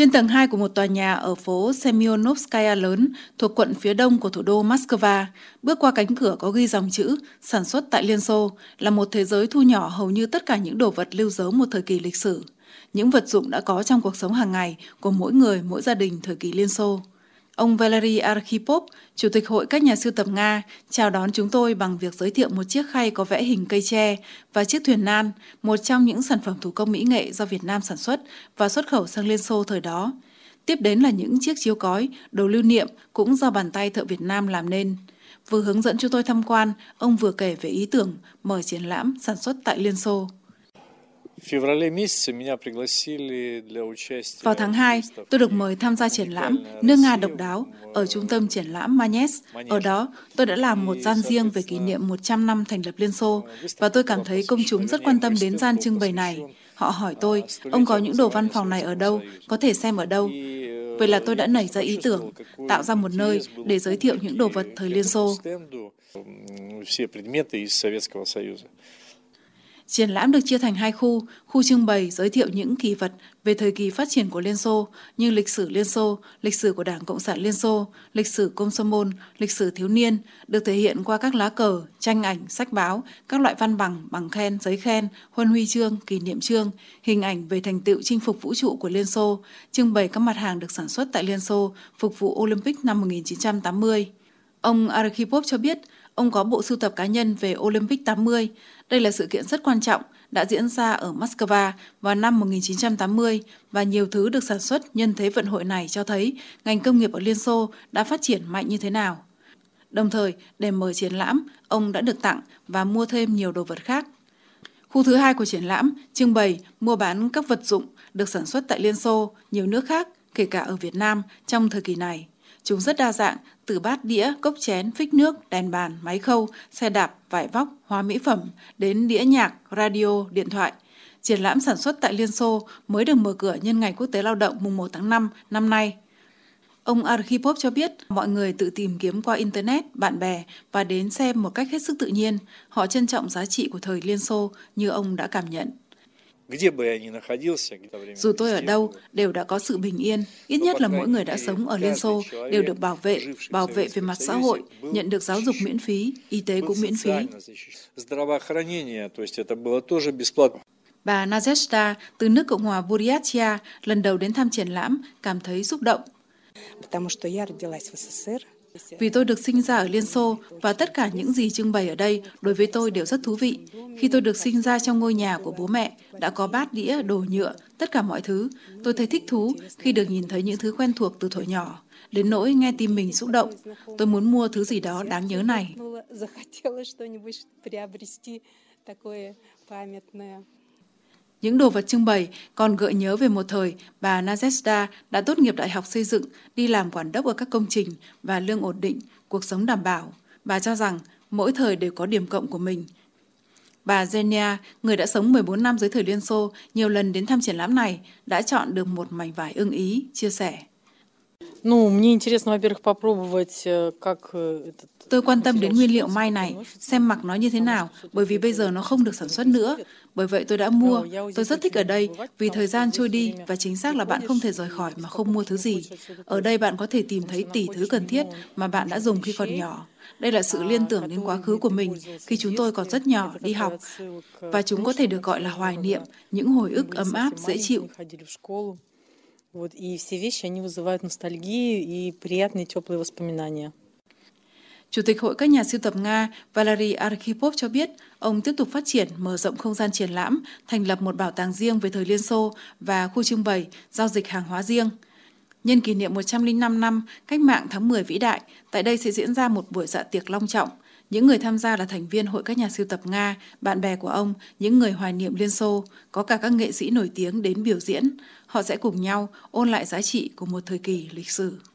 Trên tầng 2 của một tòa nhà ở phố Semyonovskaya lớn thuộc quận phía đông của thủ đô Moscow, bước qua cánh cửa có ghi dòng chữ sản xuất tại Liên Xô là một thế giới thu nhỏ hầu như tất cả những đồ vật lưu dấu một thời kỳ lịch sử, những vật dụng đã có trong cuộc sống hàng ngày của mỗi người, mỗi gia đình thời kỳ Liên Xô. Ông Valery Arkhipov, Chủ tịch Hội các nhà sưu tập Nga, chào đón chúng tôi bằng việc giới thiệu một chiếc khay có vẽ hình cây tre và chiếc thuyền nan, một trong những sản phẩm thủ công mỹ nghệ do Việt Nam sản xuất và xuất khẩu sang Liên Xô thời đó. Tiếp đến là những chiếc chiếu cói, đồ lưu niệm cũng do bàn tay thợ Việt Nam làm nên. Vừa hướng dẫn chúng tôi tham quan, ông vừa kể về ý tưởng mở triển lãm sản xuất tại Liên Xô. Vào tháng 2, tôi được mời tham gia triển lãm Nước Nga độc đáo ở trung tâm triển lãm Manes. Ở đó, tôi đã làm một gian riêng về kỷ niệm 100 năm thành lập Liên Xô và tôi cảm thấy công chúng rất quan tâm đến gian trưng bày này. Họ hỏi tôi, ông có những đồ văn phòng này ở đâu, có thể xem ở đâu? Vậy là tôi đã nảy ra ý tưởng tạo ra một nơi để giới thiệu những đồ vật thời Liên Xô. Triển lãm được chia thành hai khu, khu trưng bày giới thiệu những kỳ vật về thời kỳ phát triển của Liên Xô như lịch sử Liên Xô, lịch sử của Đảng Cộng sản Liên Xô, lịch sử Công xâm môn, lịch sử thiếu niên, được thể hiện qua các lá cờ, tranh ảnh, sách báo, các loại văn bằng, bằng khen, giấy khen, huân huy chương, kỷ niệm chương, hình ảnh về thành tựu chinh phục vũ trụ của Liên Xô, trưng bày các mặt hàng được sản xuất tại Liên Xô phục vụ Olympic năm 1980. Ông Arkhipov cho biết, ông có bộ sưu tập cá nhân về Olympic 80. Đây là sự kiện rất quan trọng, đã diễn ra ở Moscow vào năm 1980 và nhiều thứ được sản xuất nhân thế vận hội này cho thấy ngành công nghiệp ở Liên Xô đã phát triển mạnh như thế nào. Đồng thời, để mở triển lãm, ông đã được tặng và mua thêm nhiều đồ vật khác. Khu thứ hai của triển lãm trưng bày mua bán các vật dụng được sản xuất tại Liên Xô, nhiều nước khác, kể cả ở Việt Nam trong thời kỳ này. Chúng rất đa dạng, từ bát đĩa, cốc chén, phích nước, đèn bàn, máy khâu, xe đạp, vải vóc, hoa mỹ phẩm, đến đĩa nhạc, radio, điện thoại. Triển lãm sản xuất tại Liên Xô mới được mở cửa nhân ngày quốc tế lao động mùng 1 tháng 5 năm nay. Ông Arkhipov cho biết mọi người tự tìm kiếm qua Internet, bạn bè và đến xem một cách hết sức tự nhiên. Họ trân trọng giá trị của thời Liên Xô như ông đã cảm nhận. Dù tôi ở đâu, đều đã có sự bình yên. Ít nhất là mỗi người đã sống ở Liên Xô đều được bảo vệ, bảo vệ về mặt xã hội, nhận được giáo dục miễn phí, y tế cũng miễn phí. Bà Nazesta từ nước Cộng hòa Buryatia lần đầu đến thăm triển lãm cảm thấy xúc động. Vì tôi được sinh ra ở Liên Xô và tất cả những gì trưng bày ở đây đối với tôi đều rất thú vị. Khi tôi được sinh ra trong ngôi nhà của bố mẹ, đã có bát đĩa, đồ nhựa, tất cả mọi thứ. Tôi thấy thích thú khi được nhìn thấy những thứ quen thuộc từ thuở nhỏ. Đến nỗi nghe tim mình xúc động, tôi muốn mua thứ gì đó đáng nhớ này. Những đồ vật trưng bày còn gợi nhớ về một thời bà Nazesta đã tốt nghiệp đại học xây dựng, đi làm quản đốc ở các công trình và lương ổn định, cuộc sống đảm bảo. Bà cho rằng mỗi thời đều có điểm cộng của mình. Bà Zenia, người đã sống 14 năm dưới thời Liên Xô, nhiều lần đến thăm triển lãm này, đã chọn được một mảnh vải ưng ý, chia sẻ. Ну, мне интересно, во-первых, попробовать, э, как э, этот Tôi quan tâm đến nguyên liệu may này, xem mặc nó như thế nào, bởi vì bây giờ nó không được sản xuất nữa. Bởi vậy tôi đã mua. Tôi rất thích ở đây vì thời gian trôi đi và chính xác là bạn không thể rời khỏi mà không mua thứ gì. Ở đây bạn có thể tìm thấy tỷ thứ cần thiết mà bạn đã dùng khi còn nhỏ. Đây là sự liên tưởng đến quá khứ của mình khi chúng tôi còn rất nhỏ đi học và chúng có thể được gọi là hoài niệm, những hồi ức ấm áp, dễ chịu. Вот, и все вещи, они вызывают ностальгию и приятные теплые воспоминания. Chủ tịch Hội các nhà sưu tập Nga Valery Arkhipov cho biết ông tiếp tục phát triển, mở rộng không gian triển lãm, thành lập một bảo tàng riêng về thời Liên Xô và khu trưng bày, giao dịch hàng hóa riêng. Nhân kỷ niệm 105 năm cách mạng tháng 10 vĩ đại, tại đây sẽ diễn ra một buổi dạ tiệc long trọng. những người tham gia là thành viên Hội các nhà sưu tập Nga, bạn bè của ông, những người hoài niệm Liên Xô, có cả các nghệ sĩ nổi tiếng đến biểu diễn. Họ sẽ cùng nhau ôn lại giá trị của một thời kỳ lịch sử.